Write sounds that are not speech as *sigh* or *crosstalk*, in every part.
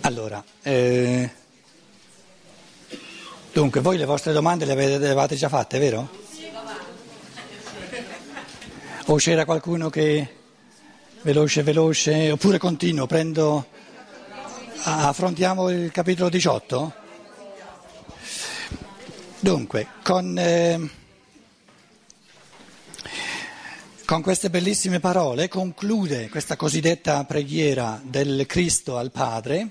Allora, eh, dunque, voi le vostre domande le avete, le avete già fatte, vero? O c'era qualcuno che veloce, veloce, oppure continuo, prendo, affrontiamo il capitolo 18? Dunque, con, eh, con queste bellissime parole conclude questa cosiddetta preghiera del Cristo al Padre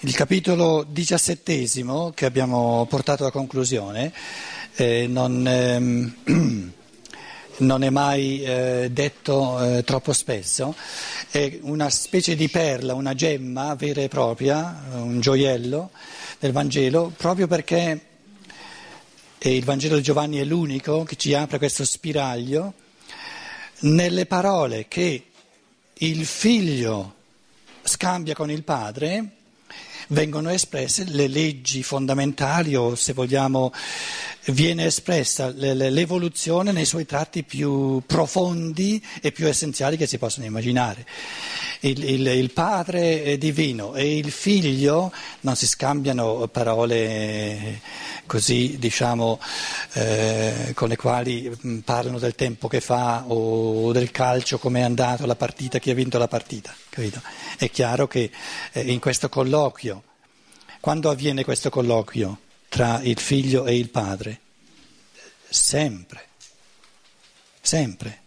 il capitolo diciassettesimo che abbiamo portato a conclusione eh, non, ehm, *clears throat* non, è mai eh, detto eh, troppo spesso, è una specie di perla, una gemma vera e propria, un gioiello del Vangelo, proprio perché il Vangelo di Giovanni è l'unico che ci apre questo spiraglio nelle parole che il figlio scambia con il padre vengono espresse le leggi fondamentali o se vogliamo viene espressa l'evoluzione nei suoi tratti più profondi e più essenziali che si possono immaginare. Il, il, il, padre divino e il figlio non si scambiano parole così, diciamo, eh, con le quali mm, parlano del tempo che fa o del calcio, come è andata la partita, chi ha vinto la partita. Capito? È chiaro che eh, in questo colloquio, quando avviene questo colloquio tra il figlio e il padre? Sempre, sempre.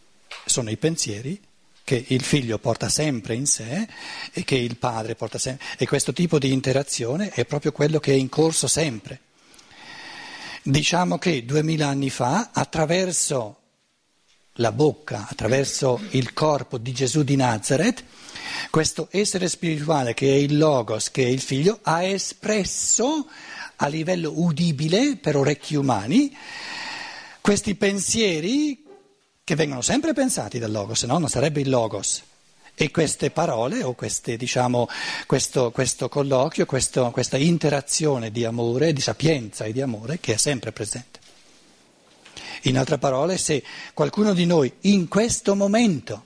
Sono i pensieri che il figlio porta sempre in sé e che il padre porta sempre. E questo tipo di interazione è proprio quello che è in corso sempre. Diciamo che duemila anni fa, attraverso la bocca, attraverso il corpo di Gesù di Nazareth, questo essere spirituale che è il Logos, che è il figlio, ha espresso a livello udibile per orecchi umani questi pensieri che vengono sempre pensati dal Logos, se no non sarebbe il Logos. E queste parole o queste, diciamo, questo, questo, colloquio, questo, questa interazione di amore, di sapienza e di amore che è sempre presente. In altre parole, se qualcuno di noi in questo momento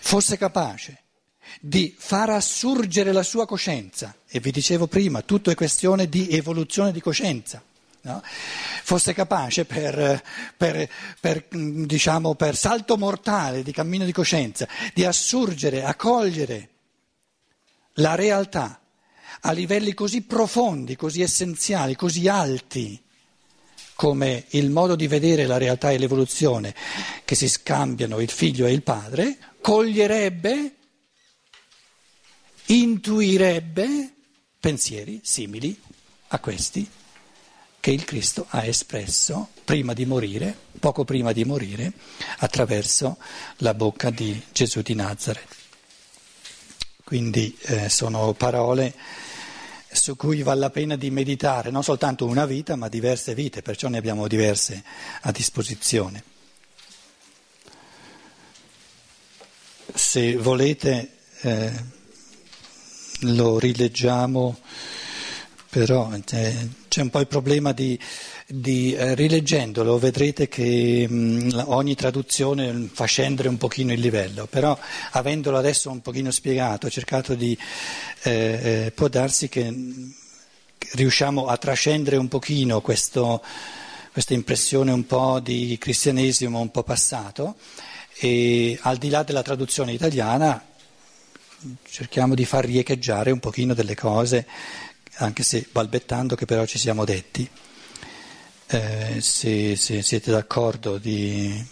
fosse capace di far assurgere la sua coscienza, e vi dicevo prima, tutto è questione di evoluzione di coscienza, no? fosse capace per, per, per, diciamo, per salto mortale di cammino di coscienza di assurgere, accogliere la realtà a livelli così profondi, così essenziali, così alti come il modo di vedere la realtà e l'evoluzione che si scambiano il figlio e il padre, coglierebbe, intuirebbe pensieri simili a questi che il Cristo ha espresso prima di morire, poco prima di morire, attraverso la bocca di Gesù di Nazareth. Quindi eh, sono parole su cui vale la pena di meditare, non soltanto una vita, ma diverse vite, perciò ne abbiamo diverse a disposizione. Se volete eh, lo rileggiamo, però eh, c'è un po' il problema di, di eh, rileggendolo vedrete che mh, mm, ogni traduzione fa scendere un pochino il livello, però avendolo adesso un pochino spiegato, ho cercato di, eh, eh può darsi che riusciamo a trascendere un pochino questo, questa impressione un po' di cristianesimo un po' passato. E al di là della traduzione italiana cerchiamo di far riecheggiare un pochino delle cose, anche se balbettando che però ci siamo detti. Eh, se, se siete d'accordo di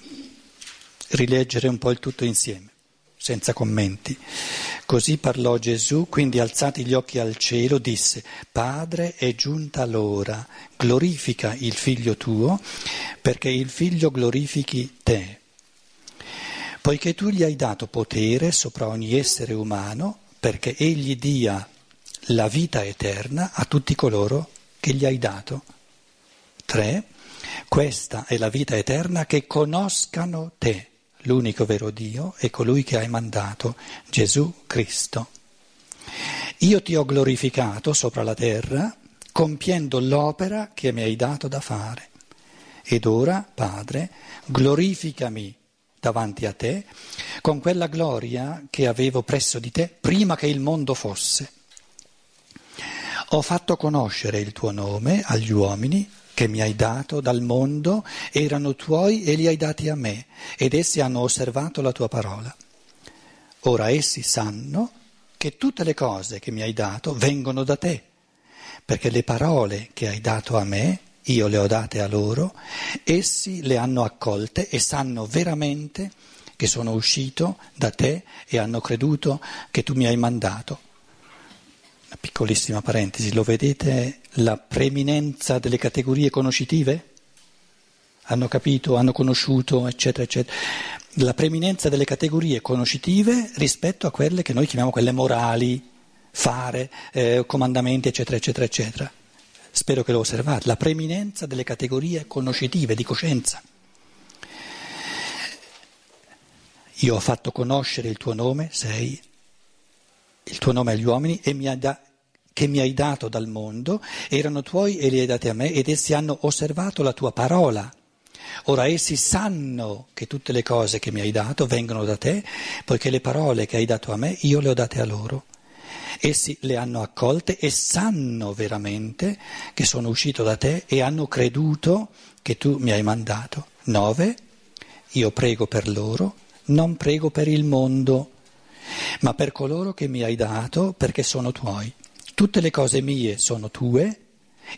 rileggere un po' il tutto insieme, senza commenti. Così parlò Gesù, quindi alzati gli occhi al cielo, disse, Padre è giunta l'ora, glorifica il figlio tuo, perché il figlio glorifichi te poiché tu gli hai dato potere sopra ogni essere umano perché egli dia la vita eterna a tutti coloro che gli hai dato. 3. Questa è la vita eterna che conoscano te, l'unico vero Dio e colui che hai mandato, Gesù Cristo. Io ti ho glorificato sopra la terra compiendo l'opera che mi hai dato da fare. Ed ora, Padre, glorificami davanti a te con quella gloria che avevo presso di te prima che il mondo fosse. Ho fatto conoscere il tuo nome agli uomini che mi hai dato dal mondo, erano tuoi e li hai dati a me, ed essi hanno osservato la tua parola. Ora essi sanno che tutte le cose che mi hai dato vengono da te, perché le parole che hai dato a me io le ho date a loro, essi le hanno accolte e sanno veramente che sono uscito da te e hanno creduto che tu mi hai mandato. Una piccolissima parentesi, lo vedete la preeminenza delle categorie conoscitive? Hanno capito, hanno conosciuto, eccetera, eccetera. La preeminenza delle categorie conoscitive rispetto a quelle che noi chiamiamo quelle morali, fare, eh, comandamenti, eccetera, eccetera, eccetera spero che lo osservate, la preeminenza delle categorie conoscitive di coscienza. Io ho fatto conoscere il tuo nome, sei tuo nome agli uomini e mi da, che mi hai dato dal mondo, erano tuoi e li hai dati a me ed essi hanno osservato la tua parola. Ora essi sanno che tutte le cose che mi hai dato vengono da te, poiché le parole che hai dato a me io le ho date a loro. Essi le hanno accolte e sanno veramente che sono uscito da te e hanno creduto che tu mi hai mandato. 9. Io prego per loro, non prego per il mondo, ma per coloro che mi hai dato perché sono tuoi. Tutte le cose mie sono tue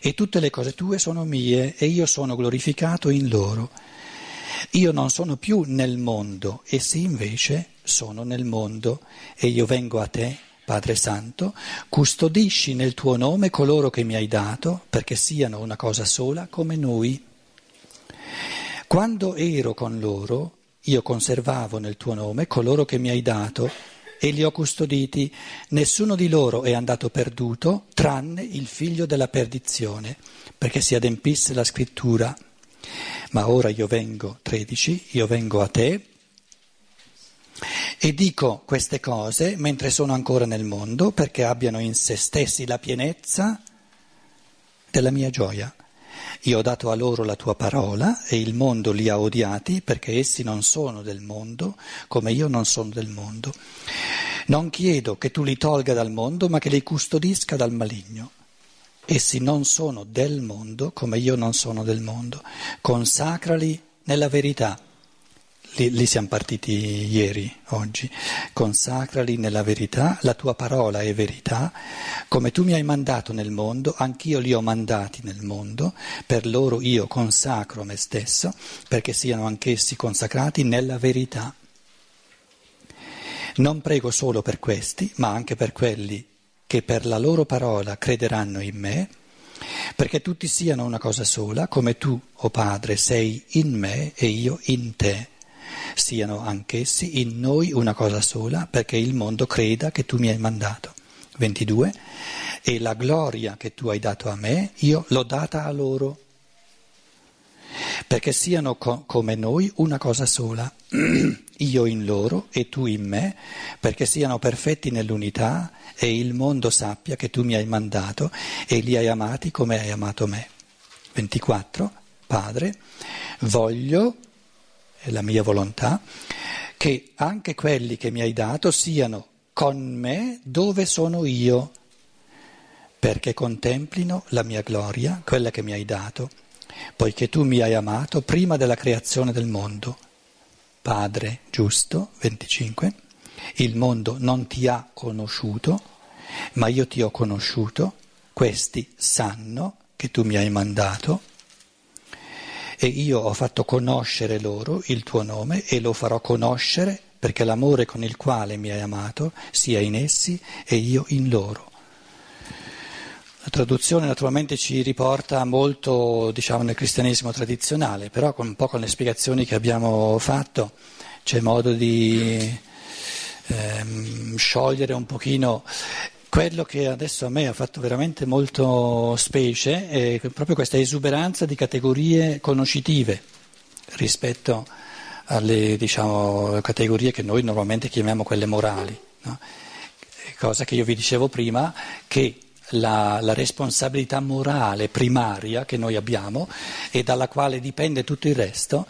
e tutte le cose tue sono mie e io sono glorificato in loro. Io non sono più nel mondo, essi invece sono nel mondo e io vengo a te Padre Santo, custodisci nel tuo nome coloro che mi hai dato perché siano una cosa sola come noi. Quando ero con loro, io conservavo nel tuo nome coloro che mi hai dato e li ho custoditi. Nessuno di loro è andato perduto, tranne il figlio della perdizione, perché si adempisse la scrittura. Ma ora io vengo, 13, io vengo a te e dico queste cose mentre sono ancora nel mondo perché abbiano in se stessi la pienezza della mia gioia. Io ho dato a loro la tua parola e il mondo li ha odiati perché essi non sono del mondo come io non sono del mondo. Non chiedo che tu li tolga dal mondo ma che li custodisca dal maligno. Essi non sono del mondo come io non sono del mondo. Consacrali nella verità. Lì, lì, siamo partiti ieri, oggi. Consacrali nella verità, la tua parola è verità. Come tu mi hai mandato nel mondo, anch'io li ho mandati nel mondo. Per loro io consacro me stesso, perché siano anch'essi consacrati nella verità. Non prego solo per questi, ma anche per quelli che per la loro parola crederanno in me, perché tutti siano una cosa sola, come tu, o oh Padre, sei in me e io in te siano anch'essi in noi una cosa sola, perché il mondo creda che tu mi hai mandato. 22. E la gloria che tu hai dato a me, io l'ho data a loro, perché siano co- come noi una cosa sola, *clears throat* io in loro e tu in me, perché siano perfetti nell'unità e il mondo sappia che tu mi hai mandato e li hai amati come hai amato me. 24. Padre, voglio è la mia volontà, che anche quelli che mi hai dato siano con me dove sono io, perché contemplino la mia gloria, quella che mi hai dato, poiché tu mi hai amato prima della creazione del mondo. Padre giusto, 25, il mondo non ti ha conosciuto, ma io ti ho conosciuto, questi sanno che tu mi hai mandato e io ho fatto conoscere loro il tuo nome e lo farò conoscere perché l'amore con il quale mi hai amato sia in essi e io in loro. La traduzione naturalmente ci riporta molto diciamo, nel cristianesimo tradizionale, però con, un po' con le spiegazioni che abbiamo fatto c'è modo di ehm, sciogliere un pochino quello che adesso a me ha fatto veramente molto specie è proprio questa esuberanza di categorie conoscitive rispetto alle diciamo, categorie che noi normalmente chiamiamo quelle morali. No? Cosa che io vi dicevo prima, che la, la, responsabilità morale primaria che noi abbiamo e dalla quale dipende tutto il resto,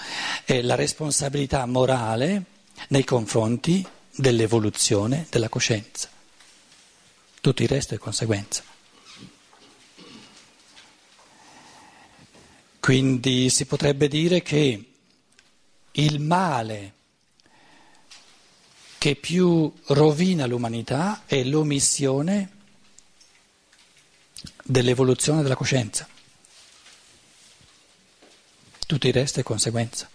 è la responsabilità morale nei confronti dell'evoluzione della coscienza. Tutto il resto è conseguenza. Quindi si potrebbe dire che il male che più rovina l'umanità è l'omissione dell'evoluzione della coscienza. Tutto il resto è conseguenza.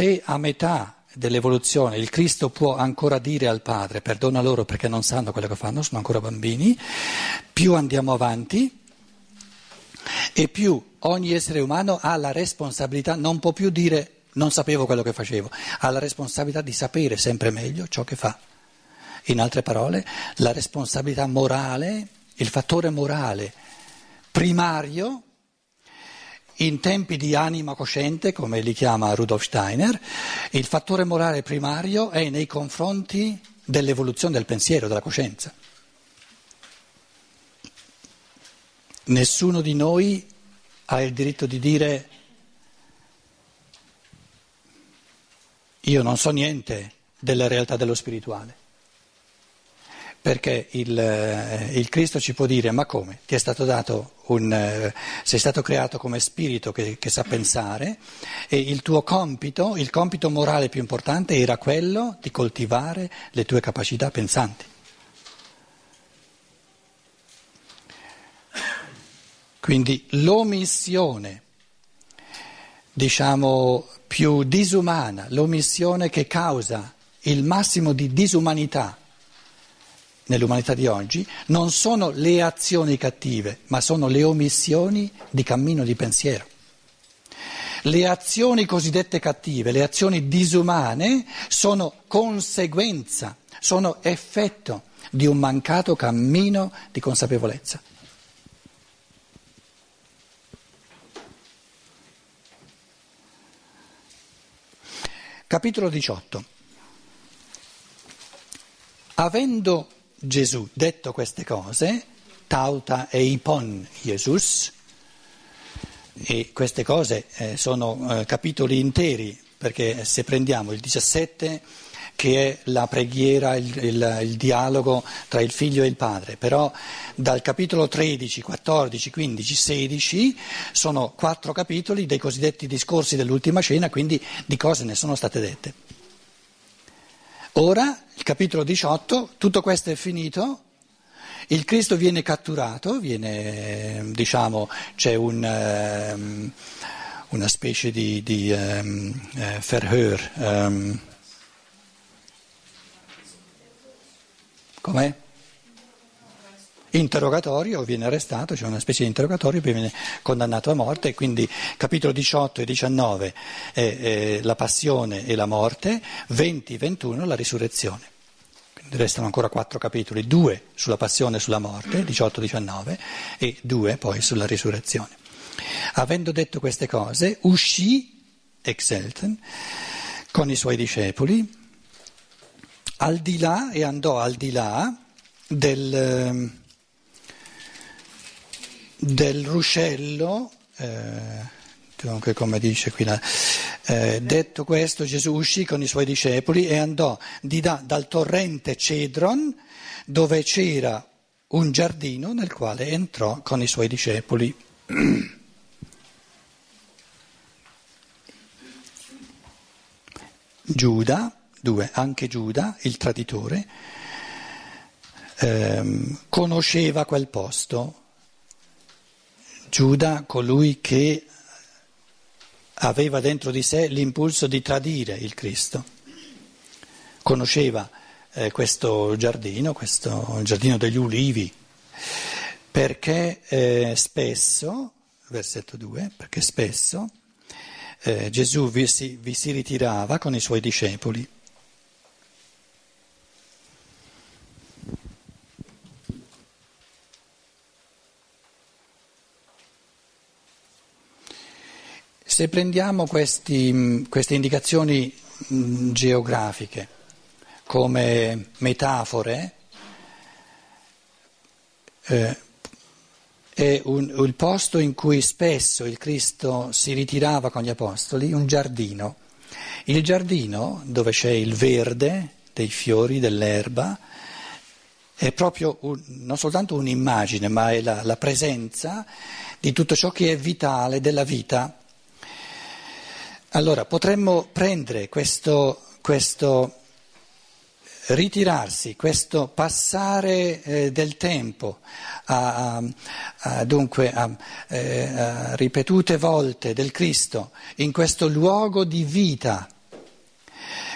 Se a metà dell'evoluzione il Cristo può ancora dire al Padre perdona loro perché non sanno quello che fanno, sono ancora bambini, più andiamo avanti e più ogni essere umano ha la responsabilità, non può più dire non sapevo quello che facevo, ha la responsabilità di sapere sempre meglio ciò che fa. In altre parole, la responsabilità morale, il fattore morale primario in tempi di anima cosciente, come li chiama Rudolf Steiner, il fattore morale primario è nei confronti dell'evoluzione del pensiero, della coscienza. Nessuno di noi ha il diritto di dire io non so niente della realtà dello spirituale. Perché il, eh, il, Cristo ci può dire, ma come? Ti è stato dato un, eh, sei stato creato come spirito che, che sa pensare e il tuo compito, il compito morale più importante era quello di coltivare le tue capacità pensanti. Quindi l'omissione, diciamo, più disumana, l'omissione che causa il massimo di disumanità nell'umanità di oggi, non sono le azioni cattive, ma sono le omissioni di cammino di pensiero. Le azioni cosiddette cattive, le azioni disumane, sono conseguenza, sono effetto di un mancato cammino di consapevolezza. Capitolo 18. Avendo Gesù detto queste cose, tauta e ipon Jesus, e queste cose eh, sono eh, capitoli interi, perché se prendiamo il 17 che è la preghiera, il, il, il, dialogo tra il figlio e il padre, però dal capitolo 13, 14, 15, 16 sono quattro capitoli dei cosiddetti discorsi dell'ultima cena, quindi di cose ne sono state dette. Ora, capitolo 18, tutto questo è finito, il Cristo viene catturato, viene, diciamo, c'è un, um, una specie di, di um, uh, verhör. Um, Com'è? Interrogatorio, viene arrestato, c'è una specie di interrogatorio, poi viene condannato a morte, quindi capitolo 18 e 19 è, è la passione e la morte, 20 e 21 la risurrezione. Restano ancora quattro capitoli, due sulla passione e sulla morte, 18-19, e due poi sulla risurrezione. Avendo detto queste cose, uscì, Exelten, con i suoi discepoli, al di là e andò al di là del, ehm, del ruscello, eh, dunque come dice qui, eh, detto questo Gesù uscì con i suoi discepoli e andò di là dal torrente Cedron dove c'era un giardino nel quale entrò con i suoi discepoli. *clears throat* Giuda Due, anche Giuda, il traditore, ehm, conosceva quel posto. Giuda, colui che aveva dentro di sé l'impulso di tradire il Cristo. Conosceva eh, questo giardino, questo giardino degli ulivi, perché eh, spesso, versetto 2, perché spesso eh, Gesù vi si, vi si ritirava con i suoi discepoli Se prendiamo questi, queste indicazioni geografiche come metafore, eh, è un, il posto in cui spesso il Cristo si ritirava con gli apostoli, un giardino. Il giardino dove c'è il verde dei fiori, dell'erba, è proprio un, non soltanto un'immagine, ma è la, la presenza di tutto ciò che è vitale della vita. Allora potremmo prendere questo, questo ritirarsi, questo passare eh, del tempo a, a, a, dunque, eh, a, ripetute volte del Cristo in questo luogo di vita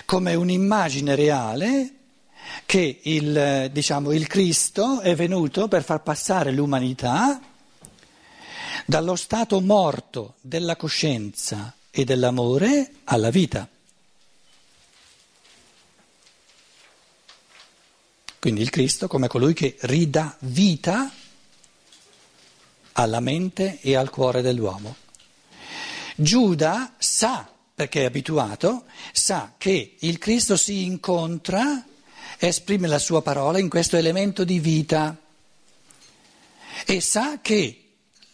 come un'immagine reale che il, diciamo, il Cristo è venuto per far passare l'umanità dallo stato morto della coscienza e dell'amore alla vita. Quindi il Cristo come colui che ridà vita alla mente e al cuore dell'uomo. Giuda sa, perché è abituato, sa che il Cristo si incontra, esprime la sua parola in questo elemento di vita e sa che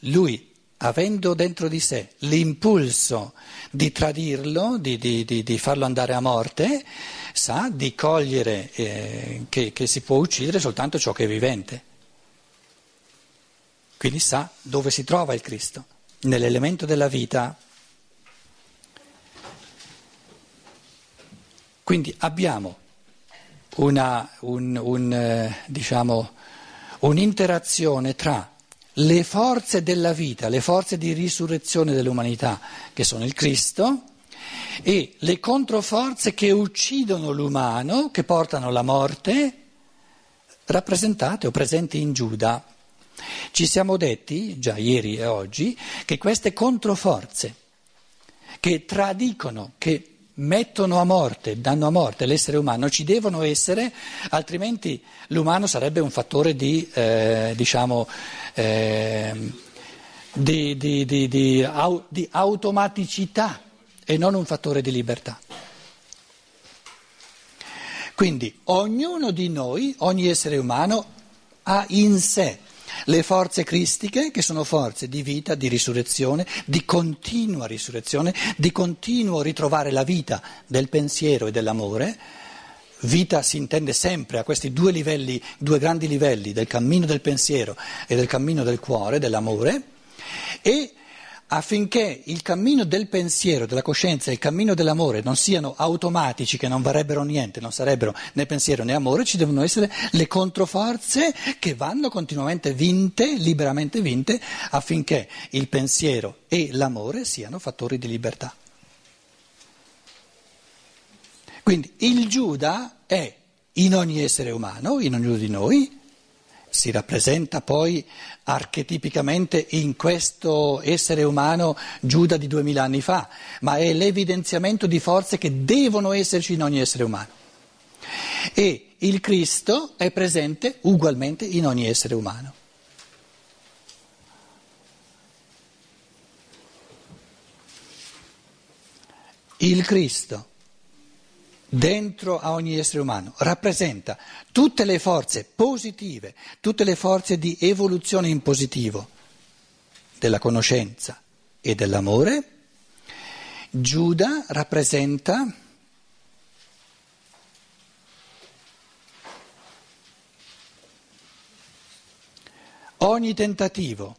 lui avendo dentro di sé l'impulso di tradirlo, di, di, di, di farlo andare a morte, sa di cogliere eh, che, che si può uccidere soltanto ciò che è vivente. Quindi sa dove si trova il Cristo, nell'elemento della vita. Quindi abbiamo una, un, un, eh, diciamo, un'interazione tra le forze della vita, le forze di risurrezione dell'umanità, che sono il Cristo, e le controforze che uccidono l'umano, che portano la morte, rappresentate o presenti in Giuda. Ci siamo detti, già ieri e oggi, che queste controforze che tradicono, che mettono a morte, danno a morte l'essere umano, ci devono essere, altrimenti l'umano sarebbe un fattore di, eh, diciamo, eh, di, di, di, automaticità e non un fattore di libertà. Quindi ognuno di noi, ogni essere umano, ha in sé le forze cristiche, che sono forze di vita, di risurrezione, di continua risurrezione, di continuo ritrovare la vita del pensiero e dell'amore. Vita si intende sempre a questi due livelli, due grandi livelli, del cammino del pensiero e del cammino del cuore, dell'amore, e affinché il cammino del pensiero, della coscienza e il cammino dell'amore non siano automatici, che non varrebbero niente, non sarebbero né pensiero né amore, ci devono essere le controforze che vanno continuamente vinte, liberamente vinte, affinché il pensiero e l'amore siano fattori di libertà. Quindi il Giuda è in ogni essere umano, in ognuno di noi, si rappresenta poi archetipicamente in questo essere umano Giuda di duemila anni fa, ma è l'evidenziamento di forze che devono esserci in ogni essere umano. E il Cristo è presente ugualmente in ogni essere umano. Il Cristo dentro a ogni essere umano, rappresenta tutte le forze positive, tutte le forze di evoluzione in positivo della conoscenza e dell'amore. Giuda rappresenta ogni tentativo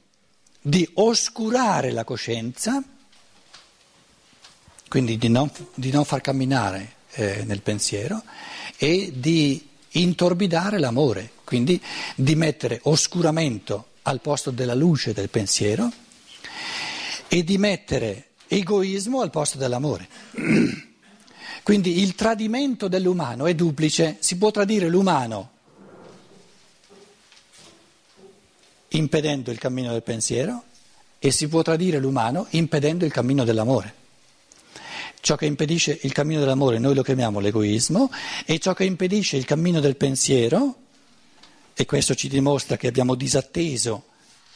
di oscurare la coscienza, quindi di non, di non far camminare eh, nel pensiero e di intorbidare l'amore, quindi di mettere oscuramento al posto della luce del pensiero e di mettere egoismo al posto dell'amore. *clears throat* Quindi il tradimento dell'umano è duplice, si può tradire l'umano impedendo il cammino del pensiero e si può tradire l'umano impedendo il cammino dell'amore. Ciò che impedisce il cammino dell'amore noi lo chiamiamo l'egoismo e ciò che impedisce il cammino del pensiero, e questo ci dimostra che abbiamo disatteso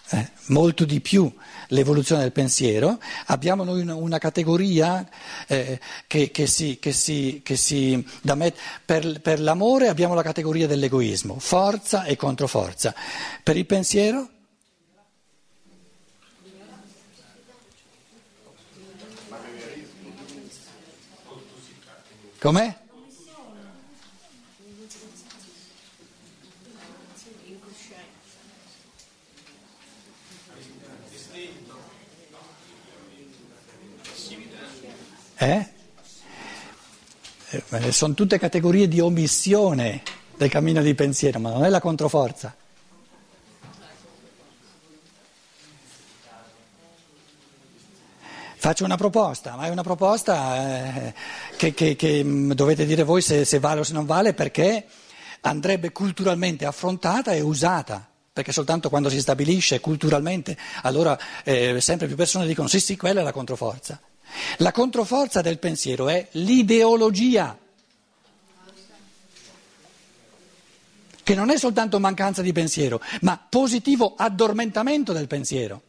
eh, molto di più l'evoluzione del pensiero, abbiamo noi una, una categoria eh, che, che, si, che, si, che si met- per, per l'amore abbiamo la categoria dell'egoismo, forza e controforza. Per il pensiero? Com'è? Eh? eh? Sono tutte categorie di omissione del cammino di pensiero, ma non è la controforza. Faccio una proposta, ma è una proposta eh, che, che, che, mm, dovete dire voi se, se vale o se non vale perché andrebbe culturalmente affrontata e usata perché soltanto quando si stabilisce culturalmente allora eh, sempre più persone dicono sì sì quella è la controforza. La controforza del pensiero è l'ideologia, che non è soltanto mancanza di pensiero, ma positivo addormentamento del pensiero,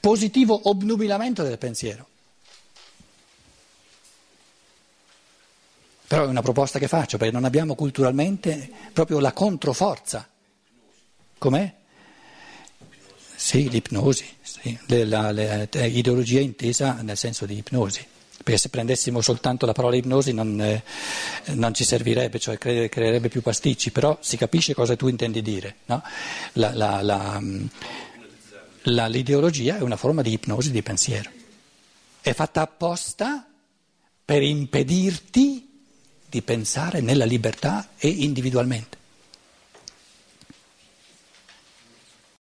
positivo obnubilamento del pensiero. Però è una proposta che faccio, perché non abbiamo culturalmente proprio la controforza. Com'è? Sì, l'ipnosi, sì, l'ideologia intesa nel senso di ipnosi, perché se prendessimo soltanto la parola ipnosi non, eh, non ci servirebbe, cioè cre- creerebbe più pasticci, però si capisce cosa tu intendi dire. No? La, la, la, l'ideologia è una forma di ipnosi di pensiero, è fatta apposta per impedirti di pensare nella libertà e individualmente.